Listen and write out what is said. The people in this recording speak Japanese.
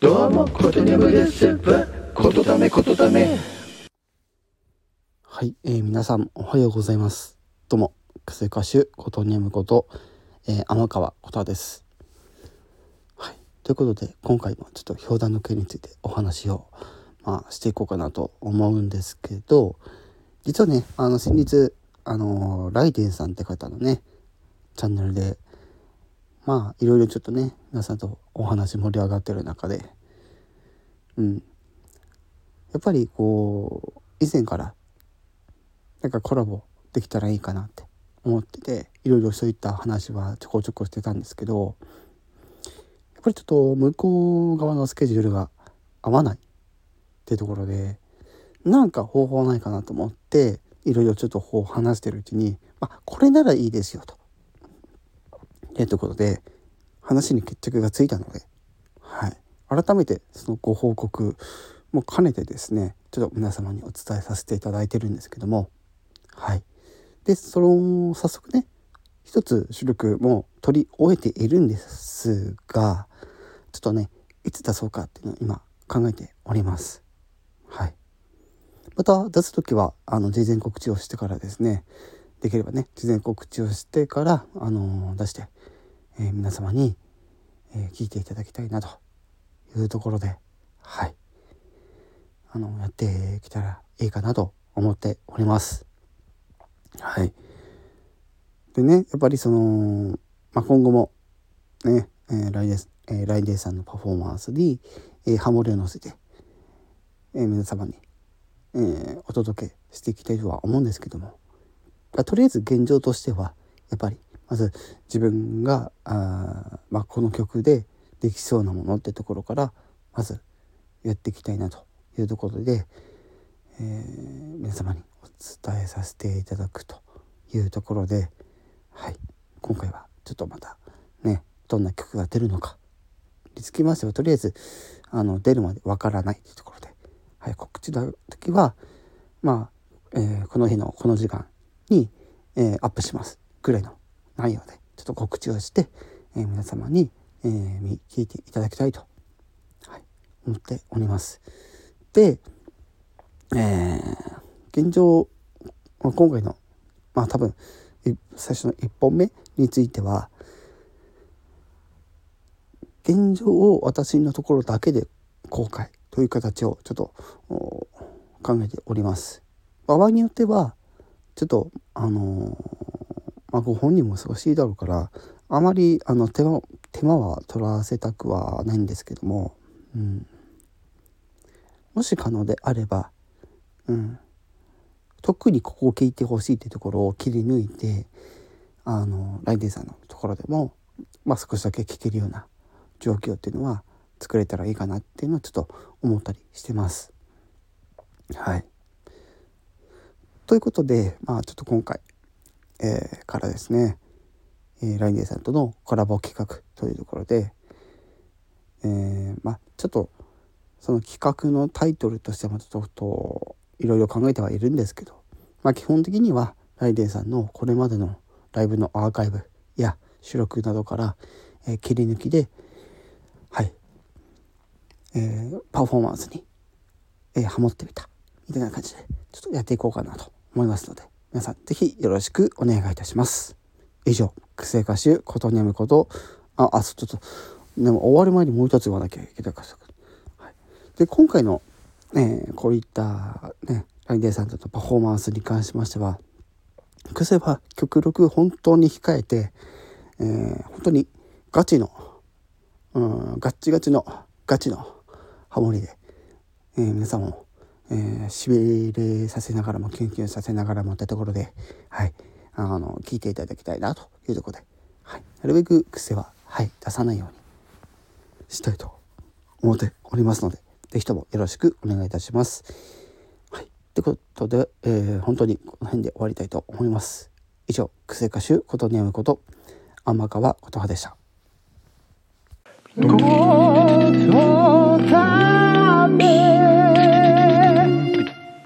どうも、ことにゃむです。ことだめ、ことだめ。はい、えー皆さんおはようございます。どうも、クセ歌手ことにゃむこと、えー天川ことです。はい、ということで今回もちょっと氷壇の件についてお話をまあしていこうかなと思うんですけど、実はねあの先日あのライデンさんって方のねチャンネルでまあいろいろちょっとね皆さんとお話盛り上がってる中で、うん、やっぱりこう以前からなんかコラボできたらいいかなって思ってていろいろそういった話はちょこちょこしてたんですけどやっぱりちょっと向こう側のスケジュールが合わないっていうところでなんか方法ないかなと思っていろいろちょっとこう話してるうちに、まあ、これならいいですよと。いうころで話に決着がついたので、はい、改めてそのご報告も兼ねてですねちょっと皆様にお伝えさせていただいてるんですけどもはい。でその早速ね一つ主力も取り終えているんですがちょっとねいつ出そうかっていうのを今考えております。はい。また出す時はあの事前告知をしてからですねできればね事前告知をしてから、あの出して、えー皆様に、えー聞いていただきたいなというところではいあのやってきたらいいかなと思っております。はい。でねやっぱりその、まあ、今後もね、えーライデー、えーライデーさんのパフォーマンスに、えーハモリを乗せて、えー皆様に、えーお届けしていきたいとは思うんですけども、とりあえず現状としてはやっぱりまず自分があ、まあ、この曲でできそうなものってところからまずやっていきたいなというところで、えー皆様にお伝えさせていただくというところで、はい、今回はちょっとまたねどんな曲が出るのかにつきましてはとりあえずあの出るまでわからないというところで、はい、告知の時はまあ、えーこの日のこの時間に、えーアップしますぐらいの内容でちょっと告知をして、えー皆様に、えー聞いていただきたいと、はい、思っております。で、えー現状今回のまあ多分最初の1本目については現状を私のところだけで公開という形をちょっと考えております。場合によってはちょっとあのまあ、ご本人も忙しいだろうからあまりあの手間手間は取らせたくはないんですけども、うん、もし可能であれば、うん、特にここを聞いてほしいっていうところを切り抜いてあのライデンさんのところでも、まあ、少しだけ聞けるような状況っていうのは作れたらいいかなっていうのをちょっと思ったりしてます。はい。ということで、まあ、ちょっと今回、えーからですね、えーライデンさんとのコラボ企画というところで、えーまあちょっとその企画のタイトルとしてはちょっといろいろ考えてはいるんですけど、まあ、基本的にはライデンさんのこれまでのライブのアーカイブや収録などから、えー切り抜きではい、えーパフォーマンスに、えーハモってみたみたいな感じでちょっとやっていこうかなと思いますので皆さんぜひよろしくお願いいたします。以上癖歌手ことにゃむこと。ああちょっとでも終わる前にもう一つ言わなきゃいけないか。ら、はい、で今回の、えーこういったねラインデンさんとのパフォーマンスに関しましては癖は極力本当に控えて、えー本当にガチのうんガッチガチのガチのハモリで、えー皆さんを、えー、しびれさせながらもキュンキュンさせながらもってところで、はい、あの聞いていただきたいなというところで、はい、なるべく癖は、はい、出さないようにしたいと思っておりますので是非ともよろしくお願いいたします。はい、ということで、えー本当にこの辺で終わりたいと思います。以上、癖歌手ことにゃむこと天川琴葉でした。